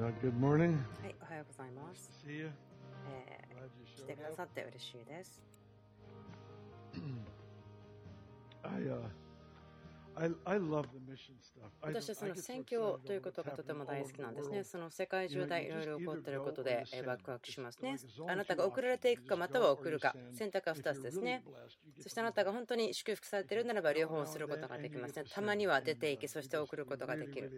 Uh, good morning. はい、おはようございます。See you. えー、来てくだ.さって嬉しいです。I, uh, I, I love the mission stuff. 私はその宣教ということがとても大好きなんですね。その世界中でいろいろ起こっていることでえーワクワクしますね。あなたが送られていくかまたは送るか、選択は2つですね。そしてあなたが本当に祝福されているならば両方することができますね。たまには出ていき、そして送ることができる。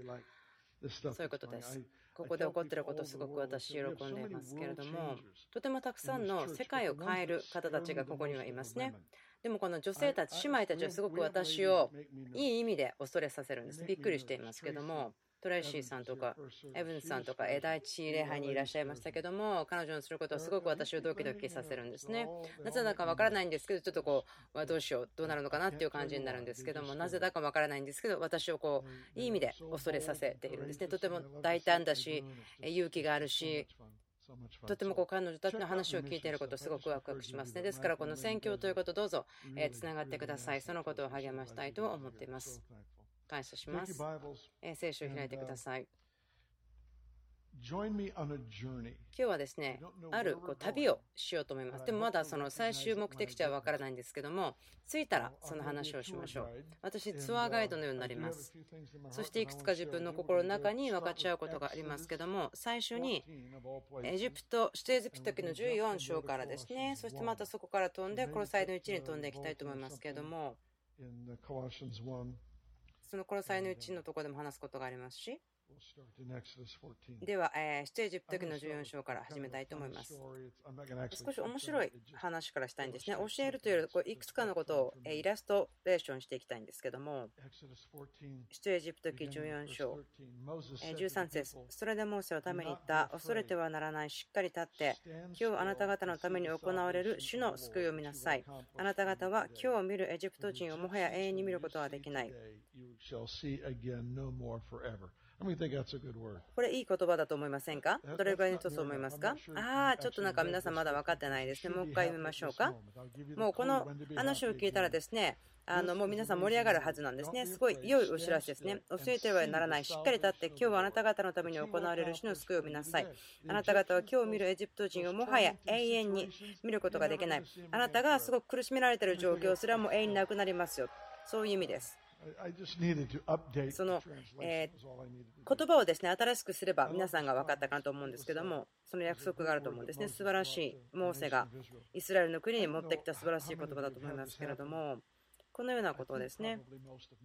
そういうことです。ここで起こっていること、すごく私、喜んでいますけれども、とてもたくさんの世界を変える方たちがここにはいますね。でもこの女性たち、姉妹たちはすごく私をいい意味で恐れさせるんです。びっくりしていますけども、トレイシーさんとか、エブンさんとか、えー第一礼拝にいらっしゃいましたけども、彼女のすることはすごく私をドキドキさせるんですね。なぜだかわからないんですけど、ちょっとこう、わどうしよう、どうなるのかなっていう感じになるんですけども、なぜだかわからないんですけど、私をこう、いい意味で恐れさせているんですね。とても大胆だし、えー勇気があるし、とてもこう彼女たちの話を聞いていることすごくワクワクしますね。ですからこの宣教ということどうぞつながってください。そのことを励ましたいと思っています。感謝します。えー聖書を開いてください。今日はですね、あるこう旅をしようと思います。でもまだその最終目的地はわからないんですけども、着いたらその話をしましょう。私、ツアーガイドのようになります。そしていくつか自分の心の中に分かち合うことがありますけども、最初にエジプト、出エジプト記の14章からですね、そしてまたそこから飛んで、コロサイの1に飛んでいきたいと思いますけれども、In the Colossians 1, そのコロサイの1のところでも話すことがありますし、we'll start in Exodus 14. では、えー出エジプト記の14章から始めたいと思います。少し面白い話からしたいんですね。教えるというより、こういくつかのことをえーイラストレーションしていきたいんですけども、Exodus 14, 出エジプト記14 verse 章、13. Moses えー said to 13 the 節それでモーセはために言った、恐れてはならない、しっかり立って、今日あなた方のために行われる主の救いを見なさい。あなた方は今日見るエジプト人をもはや永遠に見ることはできない。これいい言葉だと思いませんか？どれぐらいの人そう思いますか？ああ、ちょっとなんか皆さんまだ分かってないですね。もう一回読みましょうか？もうこの話を聞いたらですね、あのもう皆さん盛り上がるはずなんですね。すごい良いお知らせですね。教えてはならない。しっかり立って、今日はあなた方のために行われる主の救いを見なさい。あなた方は今日見るエジプト人をもはや永遠に見ることができない。あなたがすごく苦しめられている状況、それはもう永遠になくなりますよ。そういう意味です。I I just needed to update そのえ is all I needed to do. 言葉をですね新しくすれば皆さんが分かったかなと思うんですけどもその約束があると思うんですね。素晴らしいモーセがイスラエルの国に持ってきた素晴らしい言葉だと思いますけれどもこのようなことをですね。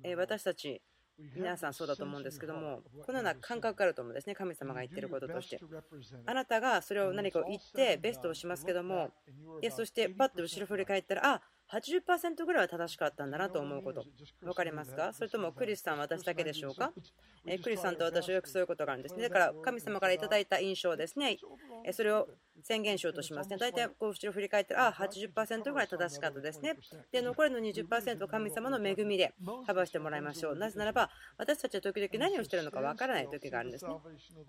えー私たち皆さんそうだと思うんですけどもこのような感覚があると思うんですね。神様が言っていることとして。あなたがそれを何かを言ってベストをしますけどもでそしてパッと後ろ振り返ったらあ80%ぐらいは正しかったんだなと思うこと。分かりますか？それともクリスさん私だけでしょうか？えークリスさんと私はよくそういうことがあるんですね。だから神様からいただいた印象ですね。えーそれを宣言しようとしますね。大体こう後ろ振り返ったらあ80%ぐらい正しかったですね。で残りの20%を神様の恵みでカバーしてもらいましょう。なぜならば私たちは時々何をしているのか分からない時があるんですね。こ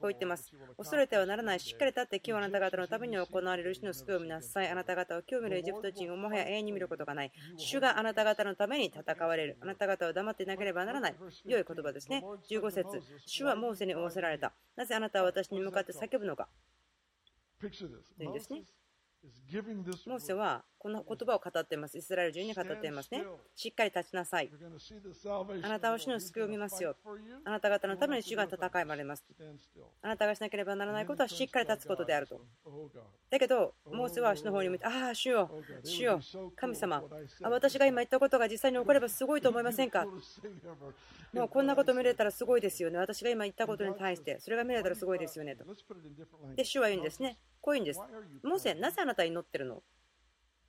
う言ってます。恐れてはならないしっかり立って今日あなた方のために行われる主の救いを見なさい。あなた方は今日見るエジプト人をもはや永遠に見ることがない。主があなた方のために戦われる。あなた方は黙っていなければならない。良い言葉ですね。15節。主はモーセに仰せられた。なぜあなたは私に向かって叫ぶのか Picture this. いいんですね Moses is giving this モーセ word. は この言葉を語っていますイスラエル中に語っていますねしっかり立ちなさいあなたは主の救いを見ますよ.あなた方のために主が戦いまれます.あなたがしなければならないことはしっかり立つことであると Oh. だけど、モーセは主の方に向いて、ああ、主よ、主よ、神様、あ私が今言ったことが実際に起こればすごいと思いませんか？もうこんなこと見れたらすごいですよね。私が今言ったことに対して、それが見れたらすごいですよねと。で.主は言うんですね。こういうんです。モーセ、なぜあなたは祈ってるの？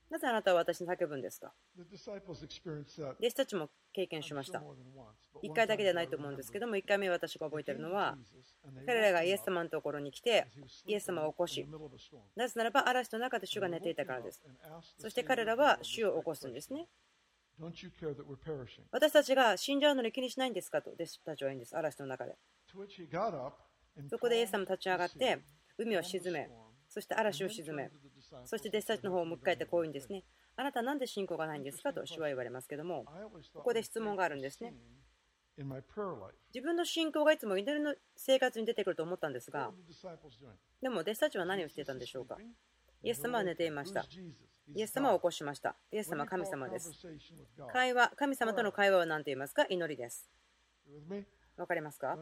なぜあなたは私に叫ぶんですか？The disciples experienced that 弟子たちも経験しました more。than once. But 一 one 回だけじゃないと思うんですけども、一回目私が覚えてるのは、彼らがイエス様のところに来て、イエス様を起こし.なぜならば嵐の中で主が寝ていたからです。そして彼らは主を起こすんですね。私たちが死んじゃうのに気にしないんですか？と弟子たちは言うんです、嵐の中で。そこでイエス様立ち上がって海を沈め、そして嵐を沈め、そして弟子たちの方を向き返ってこういうんですね。あなたなんで信仰がないんですか？と主は言われますけども、I always こ thought こで質問があるんですね。自分の信仰がいつも祈りの生活に出てくると思ったんですが、でも弟子たちは何をしていたんでしょうか？イエス様は寝ていました。イエス様を起こしました。イエス様は神様です。会話、神様との会話は何て言いますか？祈りです。わかりますか？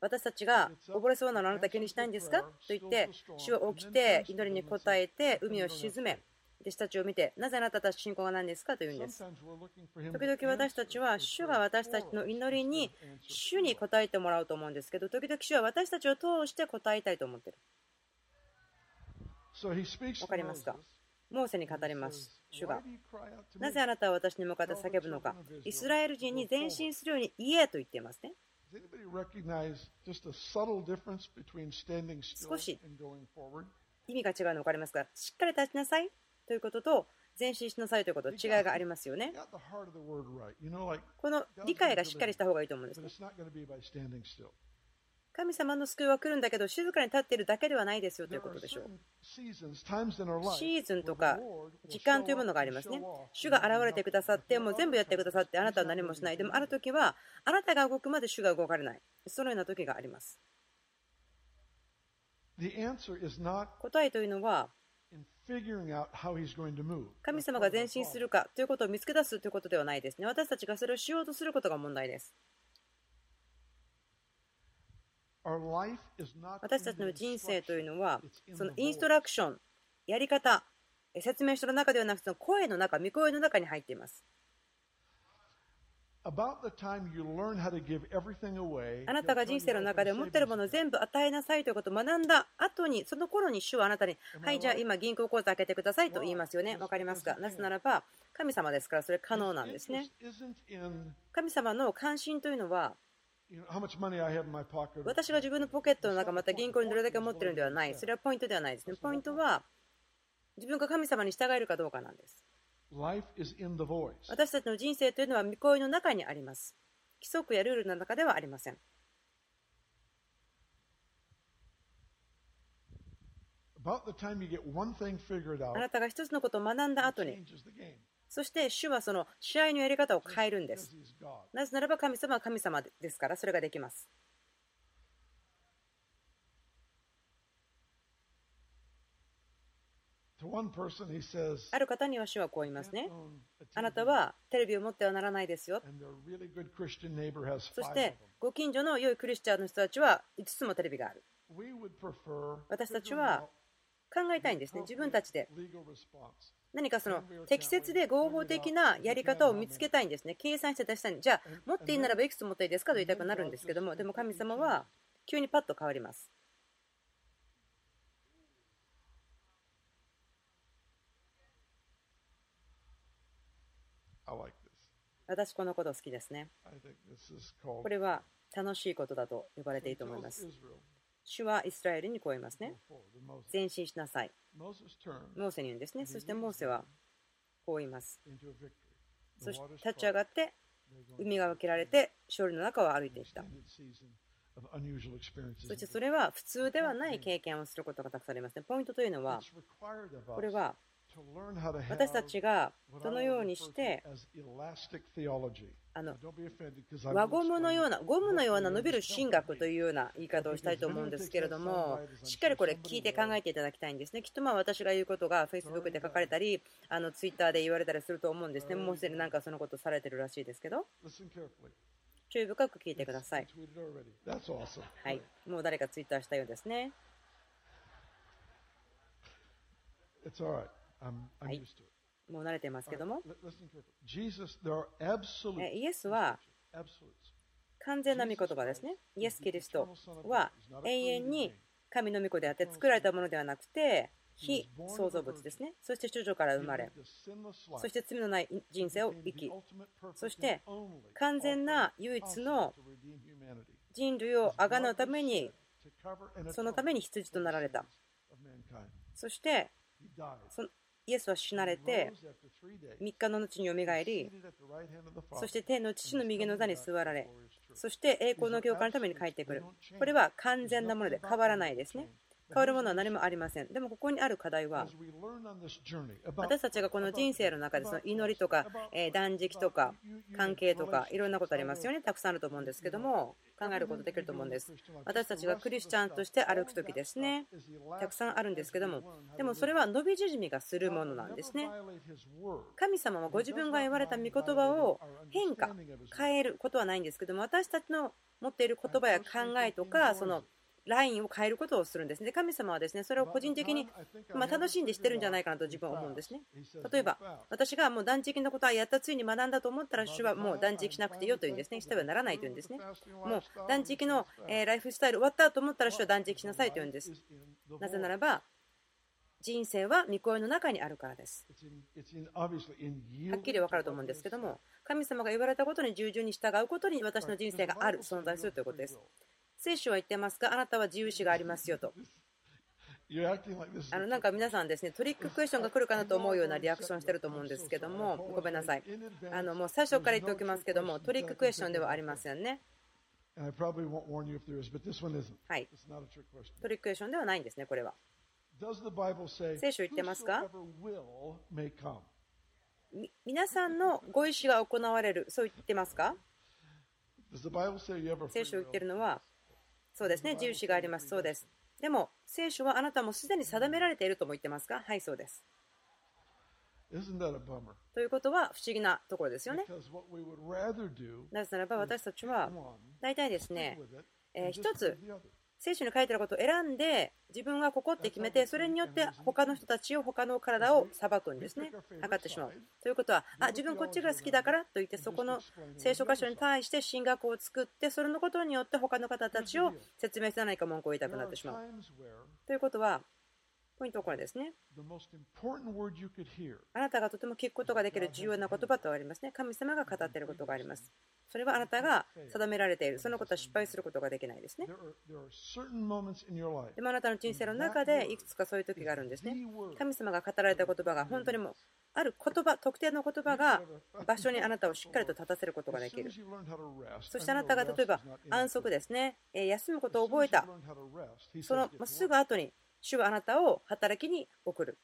私たちが溺れそうなのあなた気にしないんですか？と言って、主は起きて祈りに応えて海を沈め、弟子たちを見て、なぜあなたたち信仰がないんですか？と言うんです。時々私たちは、主が私たちの祈りに、主に答えてもらうと思うんですけど、時々主は私たちを通して答えたいと思っている。わかりますか？モーセに語ります。主が。なぜあなたは私に向かって叫ぶのか。イスラエル人に前進するように言えと言っていますね。少し意味が違うの分かりますかしっかり立ちなさいということと前進しなさいということ違いがありますよね。この理解がしっかりした方がいいと思うんです、ね。神様の救いは来るんだけど静かに立っているだけではないですよということでしょう。シーズンとか時間というものがありますね。主が現れてくださってもう全部やってくださってあなたは何もしない。でもある時はあなたが動くまで主が動かれない。そのような時があります。答えというのは神様が前進するかということを見つけ出すということではないですね。私たちがそれをしようとすることが問題です。私たちの人生というのは、そのインストラクション、やり方、説明書の中ではなくて、声の中、見声の中に入っています。あなたが人生の中で持っているものを全部与えなさいということを学んだ後に、その頃に主はあなたに、はい、じゃあ今銀行口座開けてくださいと言いますよね。わかりますか？なぜならば、神様ですからそれ可能なんですね。神様の関心というのは、私が自分のポケットの中、また銀行にどれだけ持ってるんではない。それはポイントではないですね。ポイントは、自分が神様に従えるかどうかなんです。私たちの人生というのは御声の中にあります。規則やルールの中ではありません。あなたが一つのことを学んだ後に、そして主はその試合のやり方を変えるんです。なぜならば神様は神様ですからそれができます。ある方には主はこう言いますね。あなたはテレビを持ってはならないですよ。そしてご近所の良いクリスチャンの人たちは5つもテレビがある。私たちは考えたいんですね。自分たちで何かその適切で合法的なやり方を見つけたいんですね。計算して出したいんじゃあ、持っていいならばいくつ持っていいですかと言いたくなるんですけども、でも神様は急にパッと変わります。私、このこと好きですね。これは楽しいことだと呼ばれていいと思います。主はイスラエルにこう言いますね。前進しなさい。モーセに言うんですね。そしてモーセはこう言います。そして立ち上がって海が分けられて勝利の中を歩いていった。そしてそれは普通ではない経験をすることがたくさんありますね。ポイントというのは、これは私たちがどのようにしてあの輪ゴムのようなゴムのような伸びる神学というような言い方をしたいと思うんですけれどもしっかりこれ聞いて考えていただきたいんですね。きっとまあ私が言うことが Facebook で書かれたりあの Twitter で言われたりすると思うんですね。もうすでになんかそのことされてるらしいですけど。注意深く聞いてください。はい。もう誰かツイッターしたようですね。はい、もう慣れてますけども、イエスは完全な御言葉ですね。イエス・キリストは永遠に神の御子であって作られたものではなくて、非創造物ですね。そして主女から生まれ、そして罪のない人生を生き、そして完全な唯一の人類をあがなうために、そのために羊となられた。そしてそイエスは死なれて3日の後によみがえりそして天の父の右の座に座られそして栄光の教会のために帰ってくる。これは完全なもので変わらないですね。変わるものは何もありません。でもここにある課題は、私たちがこの人生の中でその祈りとか断食とか関係とかいろんなことありますよね。たくさんあると思うんですけども、考えることできると思うんです。私たちがクリスチャンとして歩く時ですね。たくさんあるんですけども、でもそれは伸び縮みがするものなんですね。神様はご自分が言われた御言葉を変化、変えることはないんですけども、私たちの持っている言葉や考えとか、そのラインを変えることをするんですね。神様はですねそれを個人的に、ま楽しんでしてるんじゃないかなと自分は思うんですね。例えば、私がもう断食のことはやったついに学んだと思ったら、主はもう断食しなくていいよというんですね。してはならないというんですね。もう断食のライフスタイル終わったと思ったら、主は断食しなさいというんです。なぜならば、人生は御声の中にあるからです。はっきり分かると思うんですけども、神様が言われたことに従順に従うことに私の人生がある、存在するということです。聖書は言ってますが、あなたは自由視がありますよと。あのなんか皆さんですねトリッククエスチョンが来るかなと思うようなリアクションしてると思うんですけどもごめんなさい。あのもう最初から言っておきますけどもトリッククエスチョンではありませんね。はいトリッククエスチョンではないんですねこれは。聖書言ってますか？皆さんのご意思が行われる。そう言ってますか？聖書言ってるのはそうですね、自由視があります。そうです。でも、聖書はあなたもすでに定められているとも言ってますか？はい、そうです。ということは不思議なところですよね。なぜならば私たちは大体ですね、えー、一つ聖書に書いてあることを選んで自分はここって決めてそれによって他の人たちを他の体を裁くんですね。測ってしまう。ということはあ自分こっちが好きだからと言ってそこの聖書箇所に対して進学を作ってそれのことによって他の方たちを説明してないか文句を言いたくなってしまう。ということはポイントはこれですね。あなたがとても聞くことができる重要な言葉とありますね。神様が語っていることがあります。それはあなたが定められている。そのことは失敗することができないですね。でもあなたの人生の中でいくつかそういう時があるんですね。神様が語られた言葉が本当にもある言葉、特定の言葉が場所にあなたをしっかりと立たせることができる。そしてあなたが例えば安息ですね、休むことを覚えた。そのすぐ後に主はあなたを働きに送る。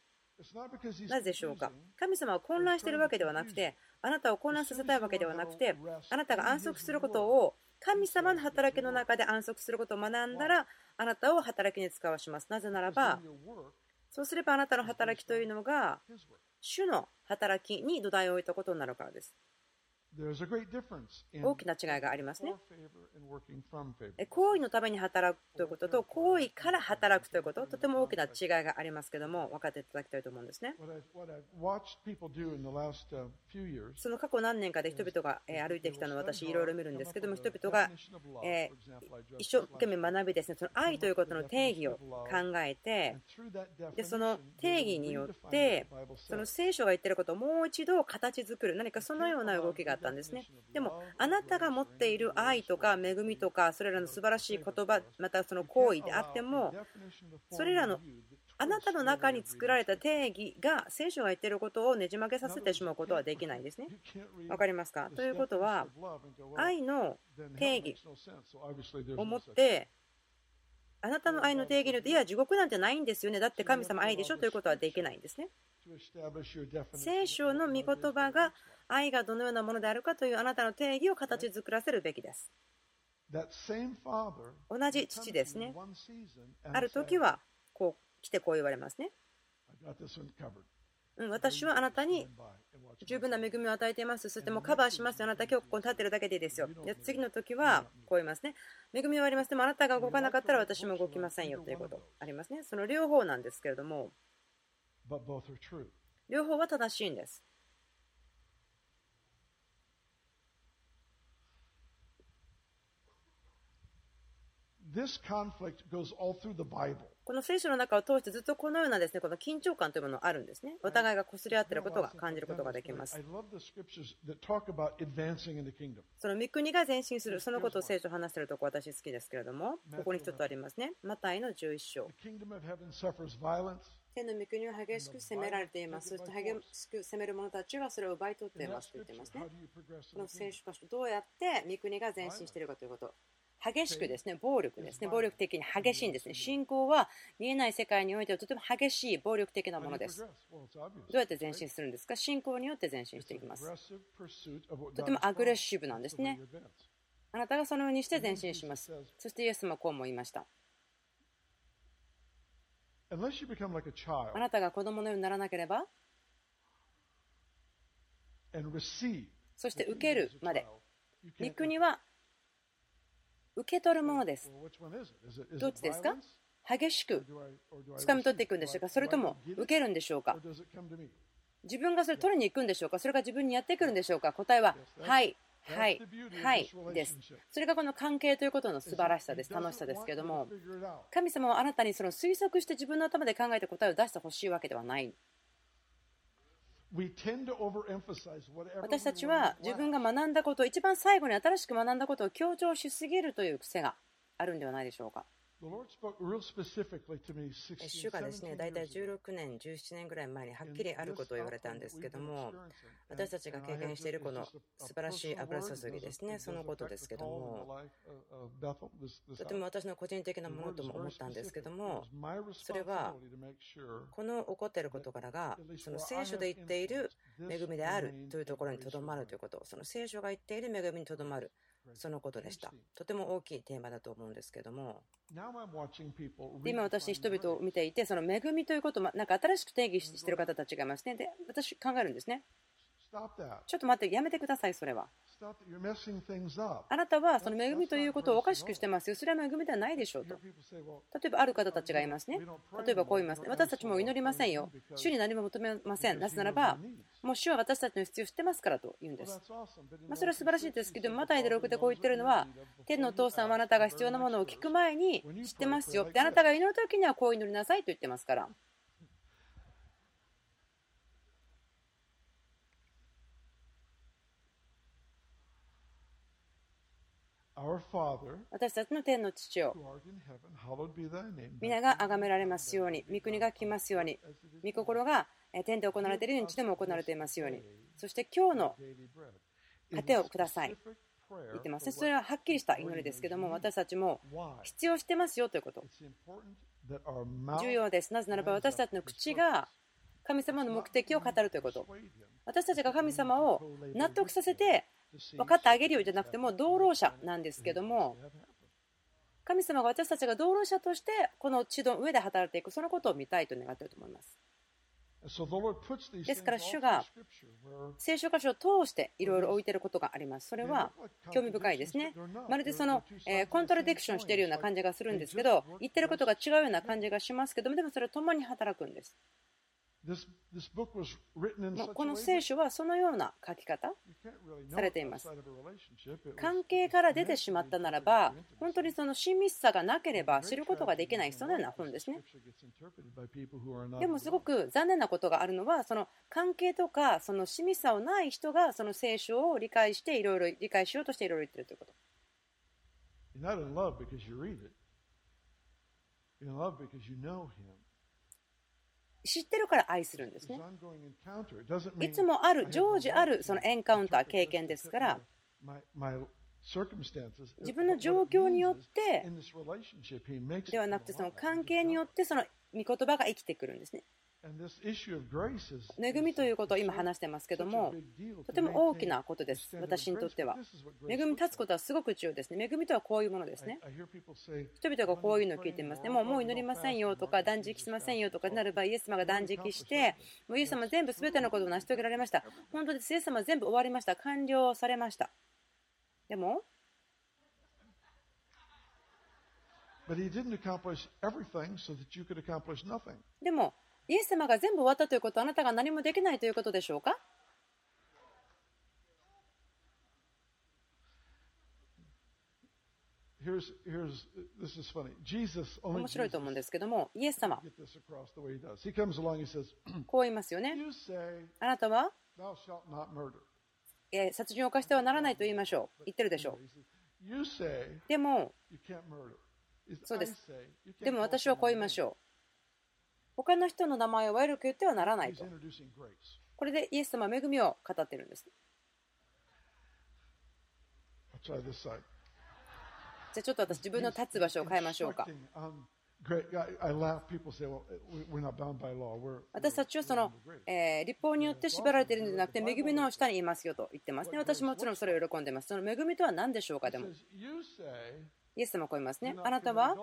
なぜでしょうか？神様は混乱しているわけではなくて、あなたを混乱させたいわけではなくて、あなたが安息することを神様の働きの中で安息することを学んだら、あなたを働きに使わします。なぜならば、そうすればあなたの働きというのが、主の働きに土台を置いたことになるからです。大きな違いがありますね。行為のために働くということと、行為から働くということ、とても大きな違いがありますけども、分かっていただきたいと思うんですね。その過去何年かで人々が歩いてきたのを私、いろいろ見るんですけども、人々が一生懸命学びですね、その愛ということの定義を考えて、でその定義によって、その聖書が言っていることをもう一度形作る、何かそのような動きがあったんですね。でも、あなたが持っている愛とか恵みとか、それらの素晴らしい言葉、またその行為であっても、それらのあなたの中に作られた定義が聖書が言っていることをねじ曲げさせてしまうことはできないんですね。わかりますか？ということは、愛の定義を持って、あなたの愛の定義によって、いや、地獄なんてないんですよね。だって神様愛でしょ？ということはできないんですね。聖書の御言葉が愛がどのようなものであるかというあなたの定義を形作らせるべきです。同じ父ですね。ある時はこう来てこう言われますね。うん、私はあなたに十分な恵みを与えています。そしてもうカバーしますあなた今日ここに立ってるだけでいいですよ。で次の時はこう言いますね。恵みはあります。でもあなたが動かなかったら私も動きませんよということありますね。その両方なんですけれども、両方は正しいんです。この聖書の中を通してずっとこのようなですねこの緊張感というものがあるんですね。お互いがこすり合っていることが感じることができます。その御国が前進する、そのことを聖書を話しているところ私好きですけれども、ここに一つありますね。マタイの11章。天の御国は激しく責められています。そして激しく責める者たちはそれを奪い取っていますと言っていますね。この聖書箇所、どうやって御国が前進しているかということ。激しくですね、暴力ですね、暴力的に激しいんですね。信仰は見えない世界においてはとても激しい暴力的なものです。どうやって前進するんですか？信仰によって前進していきます。とてもアグレッシブなんですね。あなたがそのようにして前進します。そしてイエスもこうも言いました。あなたが子供のようにならなければ、そして受けるまで、御国は受け取るものです。どっちですか？激しく掴み取っていくんでしょうか？それとも受けるんでしょうか？自分がそれ取りに行くんでしょうか？それが自分にやってくるんでしょうか？答えは、はい、はい、はいです。それがこの関係ということの素晴らしさです、楽しさですけれども、神様はあなたにその推測して自分の頭で考えて答えを出してほしいわけではない私たちは自分が学んだこと、一番最後に新しく学んだことを強調しすぎるという癖があるんではないでしょうか。主がですね、大体16年、17年ぐらい前にはっきりあることを言われたんですけども、私たちが経験しているこの素晴らしい油注ぎですね、そのことですけども、とても私の個人的なものとも思ったんですけども、それは、この起こっている事柄が、その聖書で言っている恵みであるというところにとどまるということ、その聖書が言っている恵みにとどまる。そのことでした。とても大きいテーマだと思うんですけども、今私、人々を見ていて、その恵みということをなんか新しく定義している方たちがいますね。で、私考えるんですね。ちょっと待って、やめてください、それは。あなたはその恵みということをおかしくしてますよ。それは恵みではないでしょうと。例えば、ある方たちがいますね。例えば、こう言いますね。私たちも祈りませんよ。主に何も求めません。なぜならば、もう主は私たちの必要を知ってますからと言うんです。まあ、それは素晴らしいですけど、マタイで6でこう言ってるのは、天のお父さんはあなたが必要なものを聞く前に知ってますよ。で、あなたが祈るときにはこう祈りなさいと言ってますから。私たちの天の父よ皆が崇められますように、御国が来ますように、御心が天で行われているように地でも行われていますように、そして今日の糧をください。言ってますね。それははっきりした祈りですけども、私たちも必要してますよということ。重要です。なぜならば私たちの口が神様の目的を語るということ。私たちが神様を納得させて分かってあげるよじゃなくても道路者なんですけども神様が私たちが道路者としてこの地の上で働いていくそのことを見たいと願っていると思います。ですから主が聖書箇所を通していろいろ置いていることがあります。それは興味深いですね。まるでそのコントラディクションしているような感じがするんですけど言ってることが違うような感じがしますけどもでもそれは共に働くんです。この聖書はそのような書き方されています。関係から出てしまったならば、本当にその親密さがなければ知ることができないそのような本ですね。でもすごく残念なことがあるのは、その関係とかその親密さをない人がその聖書を理解していろいろ理解しようとしていろいろ言っているということ。You're not in love because you read it. You're in love because you know Him. 知ってるから愛するんですね。いつもある、常時あるそのエンカウンター経験ですから、自分の状況によってではなくてその関係によってその御言葉が生きてくるんですね。恵みということを今話してますけども、とても大きなことです、私にとっては。恵み立つことはすごく重要ですね。恵みとはこういうものですね。人々がこういうのを聞いていますね。もうもう祈りませんよとか、断食しませんよとかなれば、イエス様が断食して、もうイエス様全部全てのことを成し遂げられました。本当です、イエス様全部終わりました。完了されました。でも、でも、イエス様が全部終わったということはあなたが何もできないということでしょうか？面白いと思うんですけども、イエス様、こう言いますよね。あなたは？殺人を犯してはならないと言いましょう。言ってるでしょう。でも、そうです。でも私はこう言いましょう。他の人の名前を悪く言ってはならないと。これでイエス様は恵みを語っているんです。じゃあちょっと私自分の立つ場所を変えましょうか。私たちはその、えー、立法によって縛られているのではなくて恵みの下にいますよと言ってますね。私もちろんそれを喜んでいます。その恵みとは何でしょうか？でも。イエス様はこう言いますね。あなたは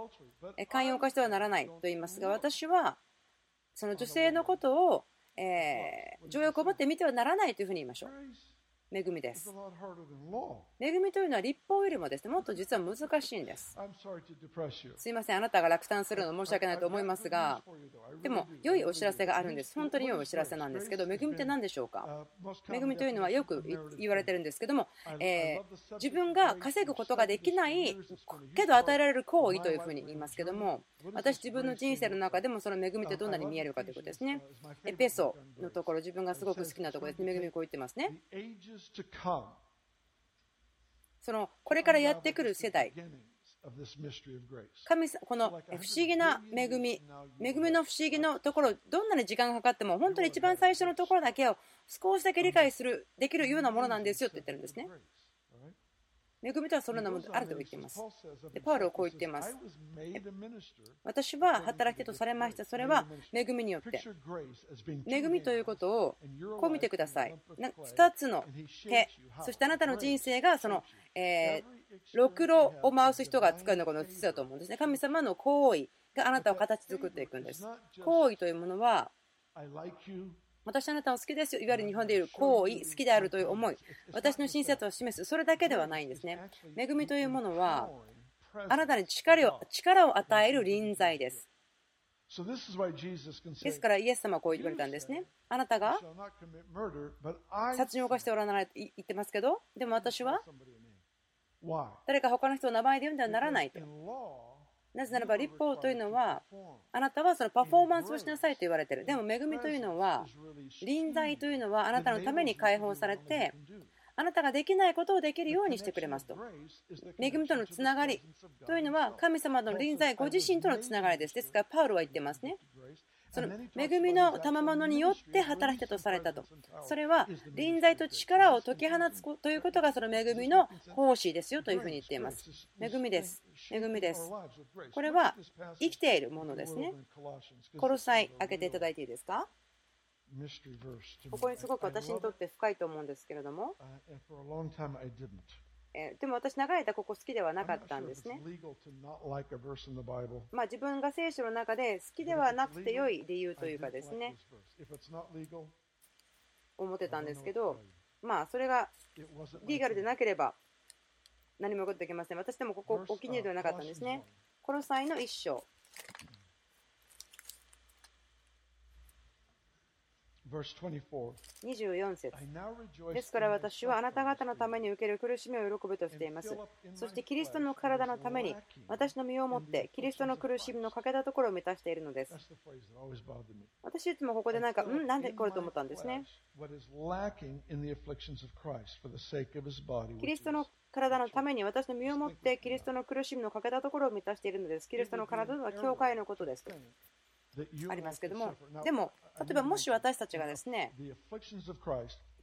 寛容化してはならないと言いますが、私はその女性のことを、えー、情欲を持って見てはならないというふうに言いましょう。恵みです。恵みというのは立法よりもですね、もっと実は難しいんです。すいません、あなたが落胆するの申し訳ないと思いますが、でも、良いお知らせがあるんです。本当に良いお知らせなんですけど、恵みって何でしょうか？恵みというのはよく言われてるんですけども、えー、自分が稼ぐことができないけど与えられる行為というふうに言いますけども、私自分の人生の中でもその恵みってどんなに見えるかということですね。エペソのところ、自分がすごく好きなところです。恵みこう言ってますね。そのこれからやってくる世代神この不思議な恵み、恵みの不思議のところ、どんなに時間がかかっても、本当に一番最初のところだけを少しだけ理解するできるようなものなんですよって言ってるんですね。恵みとはその名もあると言っています。でパウロはこう言っています。私は働き手とされました。それは恵みによって。恵みということをこう見てください。2つの手、そしてあなたの人生がその、えー、ろくろを回す人が使うのがこのだと思うんですね。神様の行為があなたを形作っていくんです。行為というものは私あなたを好きですよ。いわゆる日本でいう好意、好きであるという思い。私の親切を示す。それだけではないんですね。恵みというものは、あなたに力を力を与える臨在です。ですから、イエス様はこう言われたんですね。あなたが殺人を犯しておらないと言ってますけど、でも私は誰か他の人を名前で呼んではならないと。なぜならば立法というのはあなたはそのパフォーマンスをしなさいと言われているでも恵みというのは臨在というのはあなたのために解放されてあなたができないことをできるようにしてくれますと。恵みとのつながりというのは神様の臨在ご自身とのつながりです。ですからパウロは言ってますねその恵みの賜物によって働き手とされたと。それは臨在と力を解き放つということがその恵みの奉仕ですよというふうに言っています。恵みです。恵みです。これは生きているものですね。コロサイ開けていただいていいですか？ここにすごく私にとって深いと思うんですけれども。えでも私、長い間ここ好きではなかったんですね。まあ、自分が聖書の中で好きではなくて良い理由というかですね、思ってたんですけど、まあ、それがリーガルでなければ何も起こってきません。私でもここお気に入りではなかったんですね。この際の一章。24節ですから私はあなた方のために受ける苦しみを喜ぶとしています。そしてキリストの体のために私の身をもってキリストの苦しみの欠けたところを満たしているのです。私いつもここでなんか、うん、なんでこれと思ったんですね。キリストの体のために私の身をもってキリストの苦しみの欠けたところを満たしているのです。キリストの体は教会のことです。ありますけども、でも、例えばもし私たちがですね、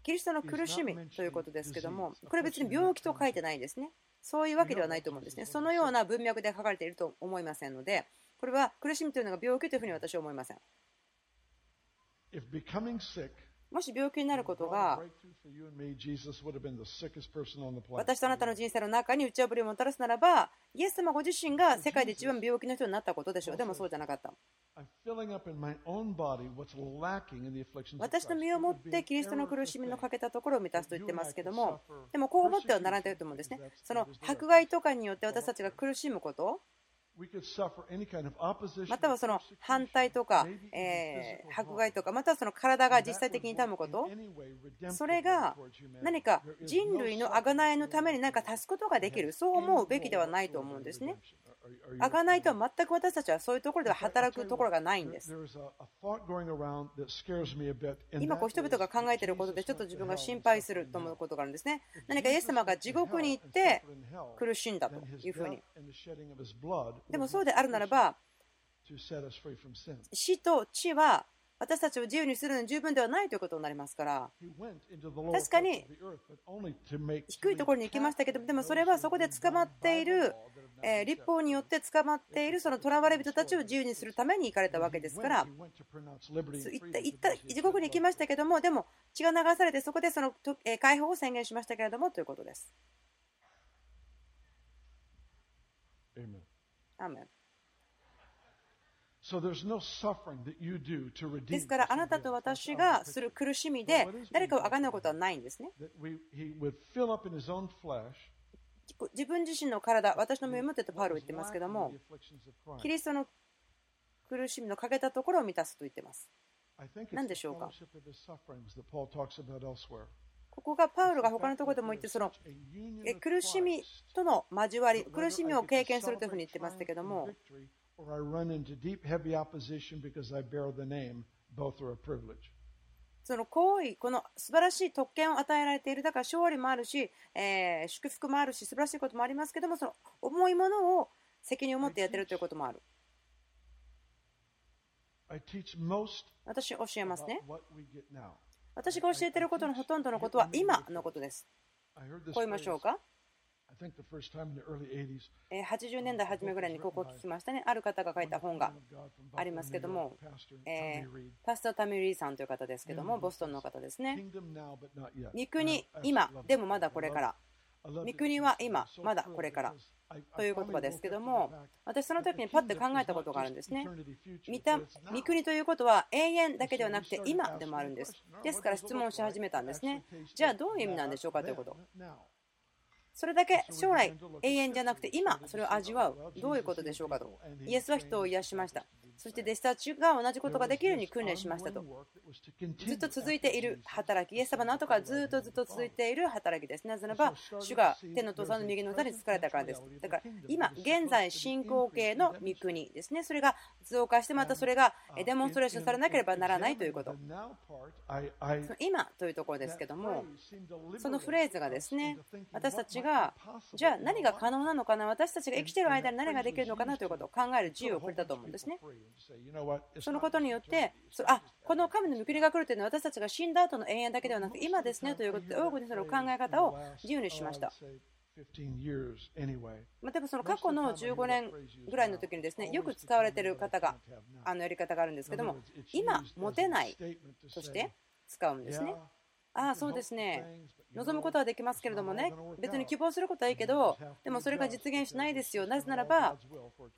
キリストの苦しみということですけども、これ別に病気と書いてないんですね。そういうわけではないと思うんですね。そのような文脈で書かれていると思いませんので、これは苦しみというのが病気というふうに私は思いません。もし病気になることが私とあなたの人生の中に打ち破りをもたらすならばイエス様ご自身が世界で一番病気の人になったことでしょう。でもそうじゃなかった。私の身をもってキリストの苦しみのかけたところを満たすと言ってますけどもでもこう思ってはならないと思うんですねその迫害とかによって私たちが苦しむことまたはその反対とか、えー、迫害とか、またはその体が実際的に痛むこと、それが何か人類の贖いのために何か足すことができる、そう思うべきではないと思うんですね。贖いとは全く私たちはそういうところでは働くところがないんです。今、こう人々が考えていることでちょっと自分が心配すると思うことがあるんですね。何かイエス様が地獄に行って苦しんだというふうに。でもそうであるならば、死と地は私たちを自由にするのに十分ではないということになりますから。確かに低いところに行きましたけどでもそれはそこで捕まっているえ立法によって捕まっているその囚われ人たちを自由にするために行かれたわけですから。行った行った地獄に行きましたけどもでも血が流されてそこでその解放を宣言しましたけれどもということです。アーメンですからあなたと私がする苦しみで誰かをあがなうことはないんですね。自分自身の体、私の身を持ってとパウロは言ってますけども、キリストの苦しみの欠けたところを満たすと言ってます。何でしょうか？ここがパウロが他のところでも言ってその苦しみとの交わり苦しみを経験するというふうに言ってましたけどもその行為、この素晴らしい特権を与えられている、だから勝利もあるし、えー、祝福もあるし、素晴らしいこともありますけども、その重いものを責任を持ってやっているということもある。私教えますね。私が教えていることのほとんどのことは今のことです。こう言いましょうか？80年代初めぐらいにここを聞きましたね。ある方が書いた本がありますけども、えー、パスタ・タミリーさんという方ですけども、ボストンの方ですね。三国、今、でもまだこれから。三国は今、まだこれから。という言葉ですけども、私その時にパッて考えたことがあるんですね。見た三国ということは永遠だけではなくて今でもあるんです。ですから質問し始めたんですね。じゃあどういう意味なんでしょうかということ。それだけ将来永遠じゃなくて今それを味わう。どういうことでしょうかと。イエスは人を癒しました。そして弟子たちが同じことができるように訓練しましたと。ずっと続いている働き。イエス様の後からずっとずっと続いている働きです。なぜならば主が天の父さんの右の座に疲れたからです。だから今現在進行形の御国ですね。それが増加してまたそれがデモンストレーションされなければならないということ。今というところですけどもそのフレーズがですね私たちがが、じゃあ何が可能なのかな、私たちが生きている間に何ができるのかなということを考える自由をくれたと思うんですね。そのことによって、あこの神の御国が来るというのは私たちが死んだ後の永遠だけではなく今ですねということで、多くのその考え方を自由にしました。まあ、でもその過去の15年ぐらいの時にですねよく使われている方があのやり方があるんですけども今持てないとして使うんですね。ああ、そうですね。望むことはできますけれどもね、別に希望することはいいけど、でもそれが実現しないですよ。なぜならば、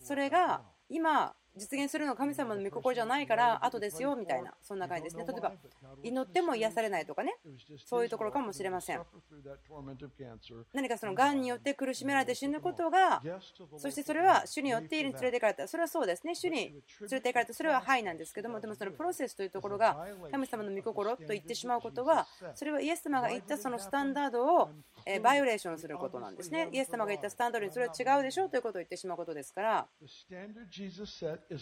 それが今、実現するのは神様の御心じゃないから後ですよみたいなそんな感じですね。例えば祈っても癒されないとかね。そういうところかもしれません。何かそのがんによって苦しめられて死ぬことがそしてそれは主によって家に連れて行かれた。それはそうですね。主に連れて行かれたそれははいなんですけどもでもそのプロセスというところが神様の御心と言ってしまうことはそれはイエス様が言ったそのスタンダードをバイオレーションすることなんですね。イエス様が言ったスタンダードにそれは違うでしょうということを言ってしまうことですから。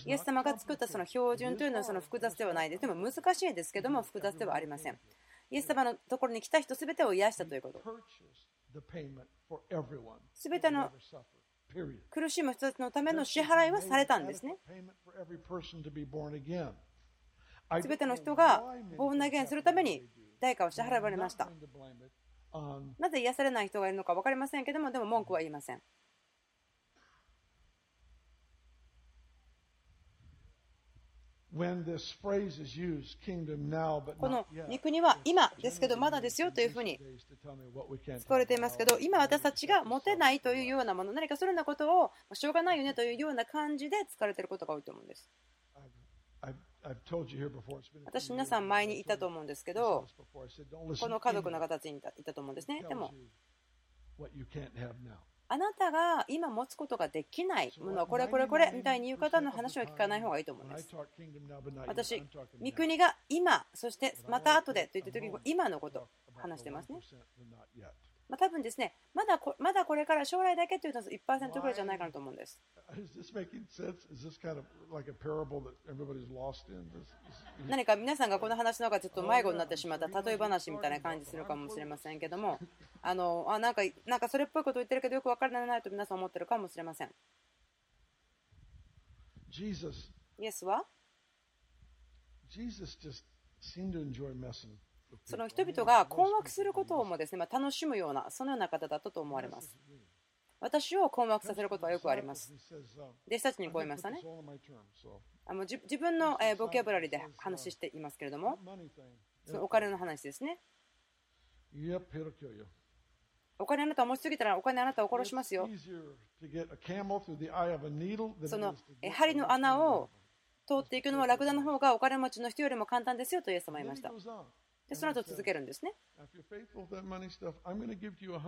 イエス様が作ったその標準というのはその複雑ではないです。でも難しいですけども複雑ではありません。イエス様のところに来た人すべてを癒したということ。すべての苦しむ人たちのための支払いはされたんですね。すべての人がボーナゲンするために代価を支払われました。なぜ癒されない人がいるのか分かりませんけども、でも文句は言いません。この御国は今ですけど、まだですよというふうに使われていますけど、今私たちが持てないというようなもの、何かそのようなことをしょうがないよねというような感じで使われていることが多いと思うんです。私、皆さん前にいたと思うんですけど、この家族の形にいたと思うんですね。でもあなたが今持つことができないものはこれこれこれみたいに言う方の話は聞かない方がいいと思います。私、三国が今、そしてまた後でと言った時に今のこと話してますね。まあ、多分ですね、まだこまだこれから将来だけというと1%ぐらいじゃないかなと思うんです。何か皆さんがこの話の中でちょっと迷子になってしまった例え話みたいな感じするかもしれませんけども、あのあなんかなんかそれっぽいことを言ってるけどよく分からないと皆さん思ってるかもしれません。イエスはその人々が困惑することもですね、まあ、楽しむような、そのような方だったと思われます。私を困惑させることはよくあります。弟子たちにこう言いましたね。あの自分のボキャブラリーで話していますけれども、そのお金の話ですね。お金あなたを持ちすぎたらお金あなたを殺しますよ。その針の穴を通っていくのはラクダの方がお金持ちの人よりも簡単ですよとイエス様は言いました。でその後続けるんですね。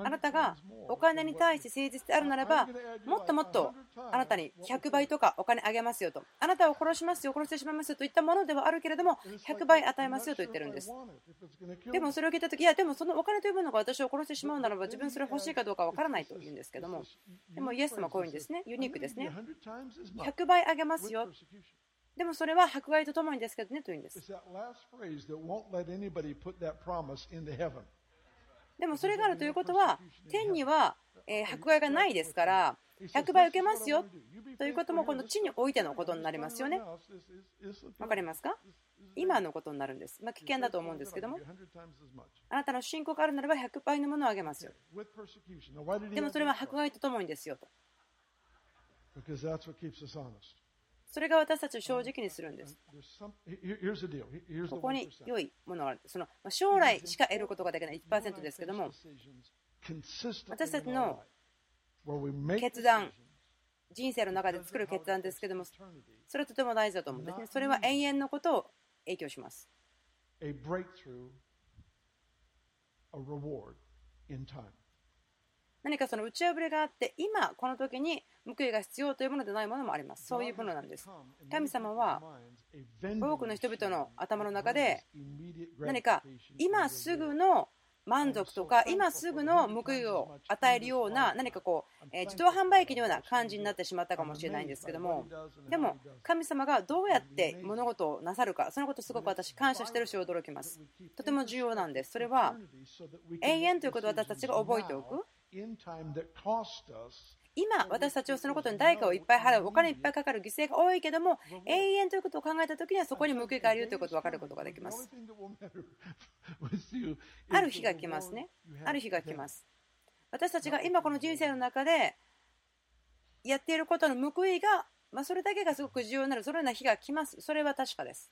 あなたがお金に対して誠実であるならば、もっともっとあなたに100倍とかお金あげますよと。あなたを殺しますよ、殺してしまいますよといったものではあるけれども、100倍与えますよと言ってるんです。でもそれを聞いたとき、いや、でもそのお金というものが私を殺してしまうならば、自分それ欲しいかどうかわからないと言うんですけども、でもイエス様はこういうんですね、ユニークですね。100倍あげますよ。でもそれは迫害とともにですけどねというんです。でもそれがあるということは、天には迫害がないですから、100倍受けますよということも、この地においてのことになりますよね。わかりますか？今のことになるんです。まあ、危険だと思うんですけども、あなたの信仰があるならば100倍のものをあげますよ。でもそれは迫害とともにですよと。それが私たちを正直にするんです。ここに良いものがある。その将来しか得ることができない1%ですけども、私たちの決断、人生の中で作る決断ですけども、それはとても大事だと思うんですね。それは永遠のことを影響します。何かその打ち破りがあって、今この時に報いが必要というものでないものもあります。そういうものなんです。神様は多くの人々の頭の中で何か今すぐの満足とか今すぐの報いを与えるような何かこう、え自動販売機のような感じになってしまったかもしれないんですけどもでも神様がどうやって物事をなさるかそのことすごく私感謝してるし驚きますとても重要なんですそれは永遠ということを私たちが覚えておく今、私たちはそのことに代価をいっぱい払う、お金いっぱいかかる犠牲が多いけども、永遠ということを考えたときには、そこに報いがあるよということを分かることができます。ある日が来ますね。ある日が来ます。私たちが今この人生の中でやっていることの報いが、まあ、それだけがすごく重要になる、そのような日が来ます。それは確かです。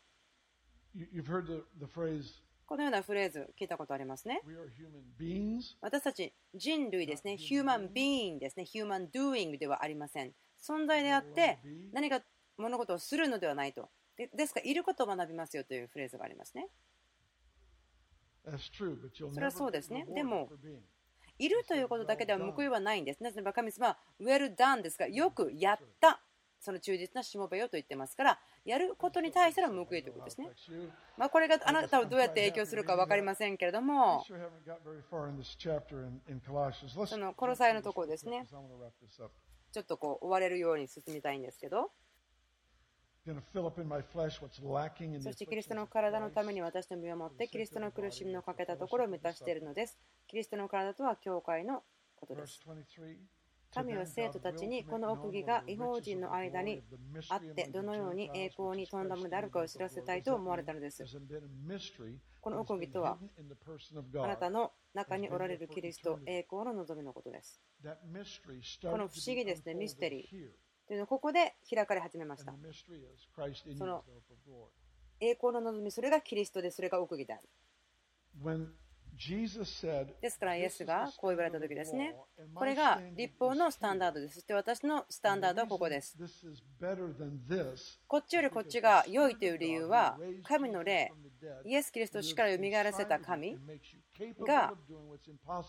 このようなフレーズ聞いたことありますね。私たち人類ですね。ヒューマンビーンですね。ヒューマンドゥーイングではありません。存在であって何か物事をするのではないと。ですか？ら、いることを学びますよというフレーズがありますね。それはそうですね。でも、いるということだけでは報いはないんです。なぜならば神様は、ウェルダンですが、よくやったその忠実なしもべよと言ってますから、やることに対しての報いということですね。まあ、これがあなたをどうやって影響するか分かりませんけれども、そのコロサイのところですね、ちょっとこう追われるように進みたいんですけど、そしてキリストの体のために私の身をもって、キリストの苦しみのかけたところを満たしているのです。キリストの体とは教会のことです。神は生徒たちにこの奥義が違法人の間にあってどのように栄光に富んだものであるかを知らせたいと思われたのです。この奥義とはあなたの中におられるキリスト栄光の望みのことです。この不思議ですね、ミステリーというのはここで開かれ始めました。その栄光の望み、それがキリストで、それが奥義である。ですから、イエスがこう言われた時ですね。これが立法のスタンダードです。そして私のスタンダードはここです。こっちよりこっちが良いという理由は、神の霊、イエス・キリストを死から蘇らせた神が、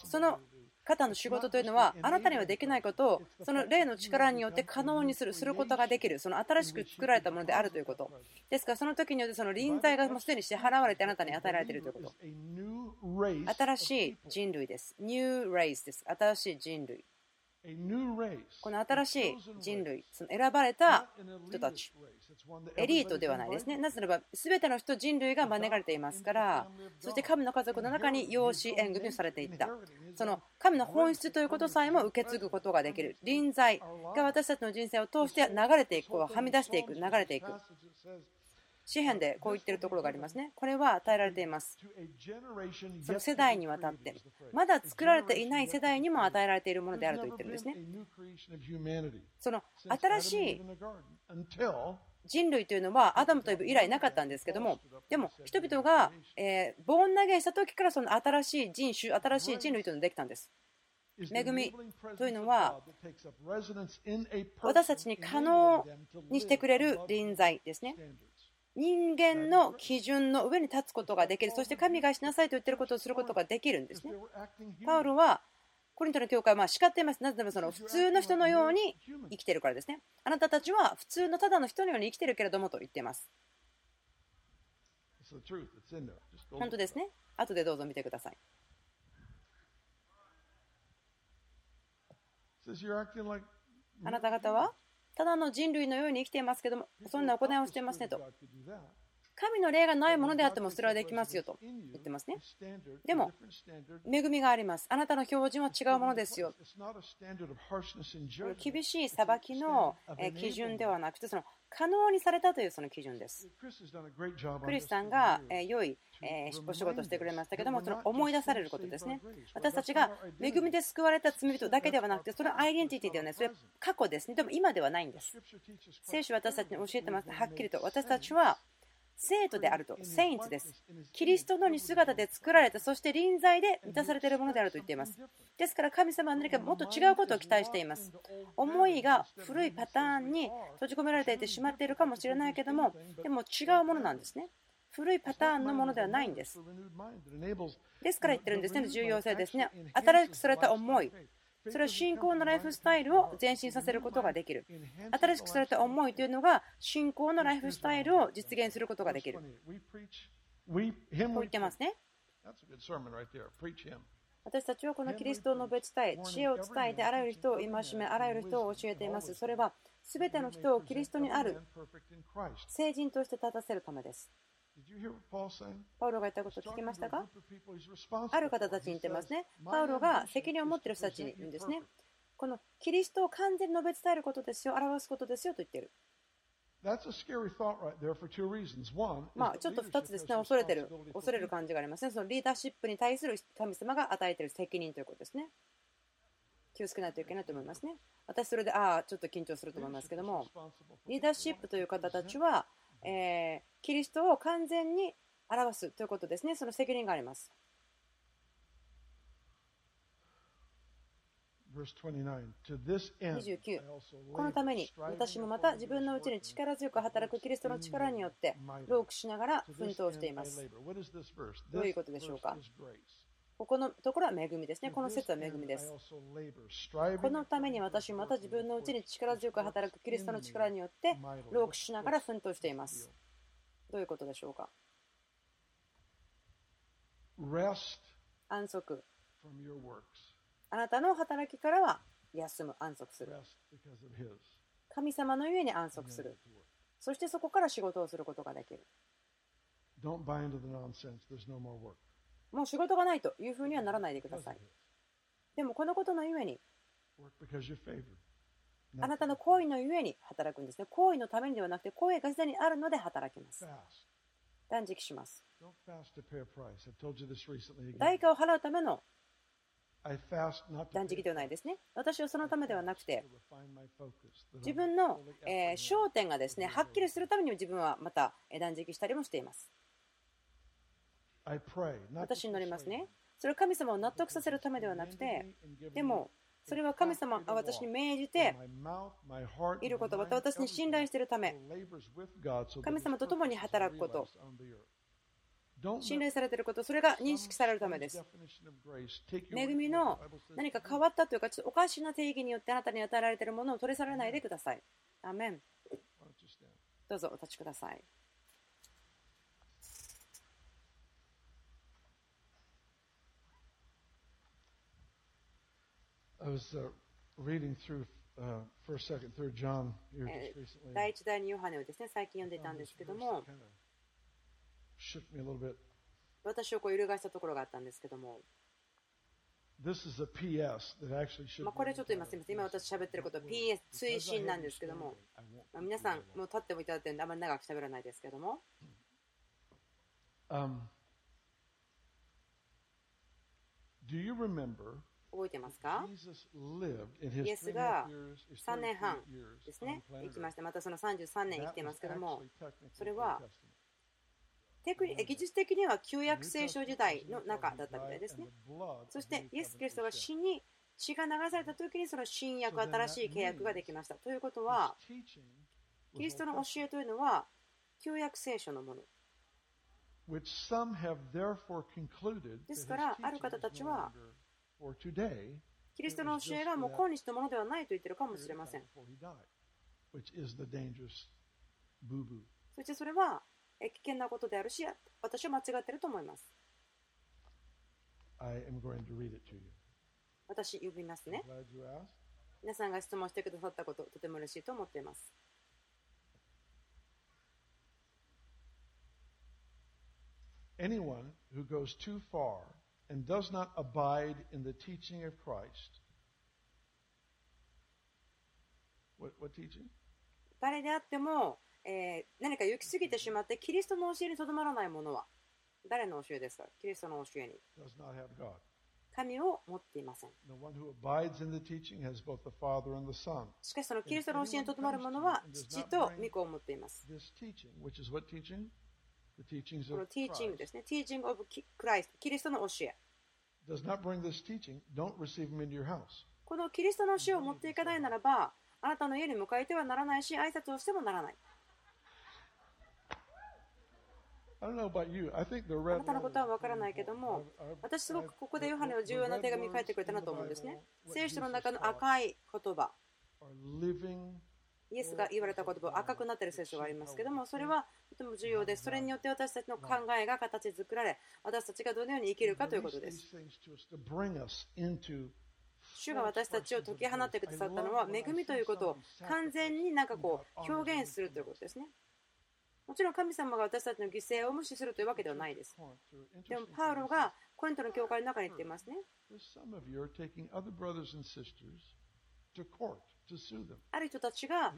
その方の仕事というのは、あなたにはできないことを、その霊の力によって可能にする、することができる、その新しく作られたものであるということ。ですから、その時によってその臨在がもうすでに支払われてあなたに与えられているということ。新しい人類です。ニューレイスです。新しい人類。この新しい人類、その選ばれた人たち、エリートではないですね。なぜならば、全ての人、人類が招かれていますから、そして神の家族の中に養子縁組をされていった。その神の本質ということさえも受け継ぐことができる。臨在が私たちの人生を通して流れていく、はみ出していく、流れていく。詩篇でこう言ってるところがありますね。これは与えられています。その世代にわたって、まだ作られていない世代にも与えられているものであると言ってるんですね。その新しい人類というのはアダムとイブ以来なかったんですけどもでも人々が、えー、ボーン投げした時からその新しい人種新しい人類というのができたんです恵みというのは私たちに可能にしてくれる臨在ですね人間の基準の上に立つことができるそして神がしなさいと言っていることをすることができるんですねパウロはコリントの教会はま叱っています。なぜならその普通の人のように生きているからですね。あなたたちは普通のただの人のように生きているけれどもと言っています。本当ですね。後でどうぞ見てください。あなた方は？ただの人類のように生きていますけども、そんな行いをしていますねと。神の霊がないものであってもそれはできますよと言ってますね。でも、恵みがあります。あなたの標準は違うものですよ。厳しい裁きの基準ではなくて、その可能にされたというその基準です。クリスさんが良いお仕事をしてくれましたけども、その思い出されることですね。私たちが恵みで救われた罪人だけではなくて、そのアイデンティティではない、それは過去ですね。でも今ではないんです。聖書は私たちに教えてます。はっきりと私たちは生徒であると、セインツです。キリストの似姿で作られた、そして臨在で満たされているものであると言っています。ですから神様は何かもっと違うことを期待しています。思いが古いパターンに閉じ込められていてしまっているかもしれないけども、でも違うものなんですね。古いパターンのものではないんです。ですから言ってるんですね、重要性ですね。新しくされた思い、それは信仰のライフスタイルを前進させることができる。新しくされた思いというのが信仰のライフスタイルを実現することができる。こう言ってますね。私たちはこのキリストを述べ伝え、知恵を伝えてあらゆる人を戒め、あらゆる人を教えています。それは全ての人をキリストにある聖人として立たせるためです。パウロが言ったことを聞きましたか？ある方たちに言ってますね。パウロが責任を持っている人たちに言うんですね。このキリストを完全に述べ伝えることですよ、表すことですよと言っている。まあ、ちょっと2つですね、恐れてる、恐れる感じがありますね。そのリーダーシップに対する神様が与えている責任ということですね。気をつけないといけないと思いますね。私、それで、ああ、ちょっと緊張すると思いますけども、リーダーシップという方たちは、えー、キリストを完全に表すということですね。その責任があります。29このために私もまた自分のうちに力強く働くキリストの力によって労苦しながら奮闘しています。どういうことでしょうか？ここのところは恵みですね。この説は恵みです。このために私また自分のうちに力強く働くキリストの力によって労苦しながら奮闘しています。どういうことでしょうか？安息。あなたの働きからは休む、安息する。神様のゆえに安息する。そしてそこから仕事をすることができる。もう仕事がないというふうにはならないでください。でもこのことのゆえに、あなたの行為のゆえに働くんですね。行為のためにではなくて、行為がすでにあるので働きます。断食します。代価を払うための断食ではないですね。私はそのためではなくて、自分の、え焦点がですね、はっきりするために自分はまた断食したりもしています。私に乗りますね。それは神様を納得させるためではなくて、でも、それは神様が私に命じていることまた私に信頼しているため神様と共に働くこと。信頼されていることそれが認識されるためです。恵みの何か変わったというかちょっとおかしな定義によってあなたに与えられているものを取り去らないでください。アメン。どうぞお立ちください I was uh, reading through uh, first, second, third John here just recently. 第一、第二ヨハネをですね、最近読んでいたんですけども、shook me a little bit. 私をこう揺るがしたところがあったんですけども、まあこれちょっと今すみません、今私喋ってることは PS 推進なんですけども、まあ、皆さんもう立ってもいただいてるんであまり長く喋らないですけども。Um, do you remember 覚えてますか？イエスが3年半ですね、生きました。またその33年生きてますけども、それはテク技術的には旧約聖書時代の中だったみたいですね。そしてイエス・キリストが死に血が流された時にその新約、新しい契約ができました。ということは、キリストの教えというのは旧約聖書のもの。ですから、ある方たちは、キリストの教えがもう今日のものではないと言ってるかもしれません。そしてそれは危険なことであるし、私は間違っていると思います。私、呼びますね。皆さんが質問してくださったこと、とても嬉しいと思っています。Anyone who goes too far and does not abide in the teaching of Christ. What, what teaching? 誰であっても、えー、何か行き過ぎてしまってキリストの教えにとどまらないものは誰の教えですか？キリストの教えに。神を持っていません。しかしそのキリストの教えにとどまる者は父と御子を持っています。このティーチングですね。ティーチング・オブ・クライスト、キリストの教え。このキリストの教えを持っていかないならば、あなたの家に迎えてはならないし、挨拶をしてもならない。あなたのことは分からないけども、私すごくここでヨハネは重要な手紙書いてくれたなと思うんですね。聖書の中の赤い言葉。イエスが言われた言葉、赤くなっている聖書がありますけども、それはとても重要です。それによって私たちの考えが形作られ、私たちがどのように生きるかということです。主が私たちを解き放ってくださったのは、恵みということを完全になんかこう表現するということですね。もちろん神様が私たちの犠牲を無視するというわけではないです。でも、パウロがコリントの教会の中に言っていますね。ある人たちが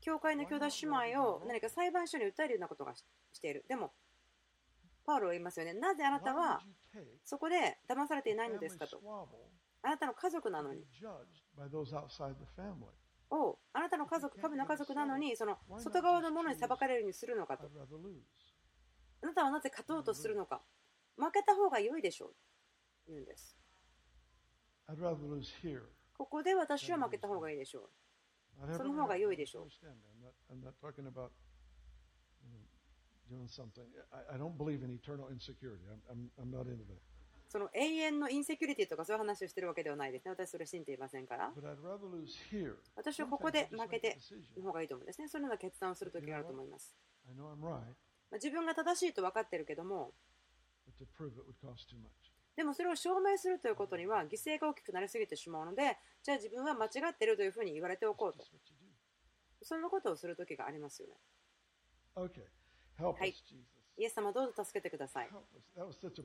教会の兄弟姉妹を何か裁判所に訴えるようなことがしている。でも、パウロは言いますよね。なぜあなたはそこで騙されていないのですかと。あなたの家族なのに。をあなたの家族、神の家族なのに、その外側のものに裁かれるようにするのかと。あなたはなぜ勝とうとするのか。負けた方が良いでしょう。言うんです。ここで私は負けた方がいいでしょう。その方が良いでしょう。その永遠のインセキュリティとかそういう話をしてるわけではないですね。私それ信じていませんから。私はここで負けての方がいいと思うんですね。そのような決断をするときがあると思います。自分が正しいと分かってるけども、でもそれを証明するということには犠牲が大きくなりすぎてしまうので、じゃあ自分は間違っているというふうに言われておこうと。そんなことをするときがありますよね。はい。イエス様どうぞ助けてください。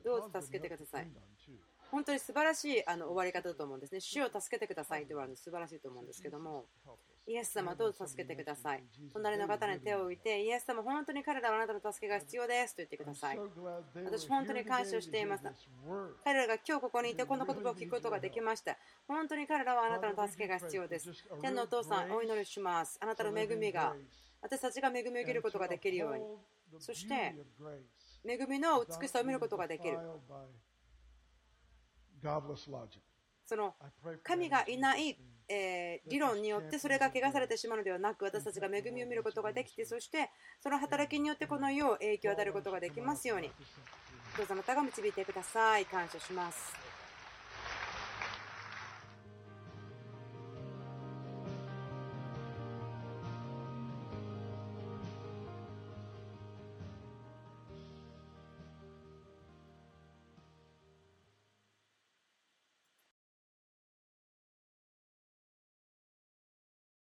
どうぞ助けてください。本当に素晴らしいあの終わり方だと思うんですね。主を助けてくださいと言われるの素晴らしいと思うんですけども、イエス様どうぞ助けてください。隣の方に手を置いて、イエス様本当に彼らはあなたの助けが必要ですと言ってください。私本当に感謝しています。彼らが今日ここにいてこの言葉を聞くことができました。本当に彼らはあなたの助けが必要です。天のお父さん、お祈りします。あなたの恵みが私たちが恵みを受けることができるように。そして、恵みの美しさを見ることができる。その神がいない、え理論によってそれが汚されてしまうのではなく私たちが恵みを見ることができてそしてその働きによってこの世を影響を与えることができますように。どうぞあなたが導いてください。感謝します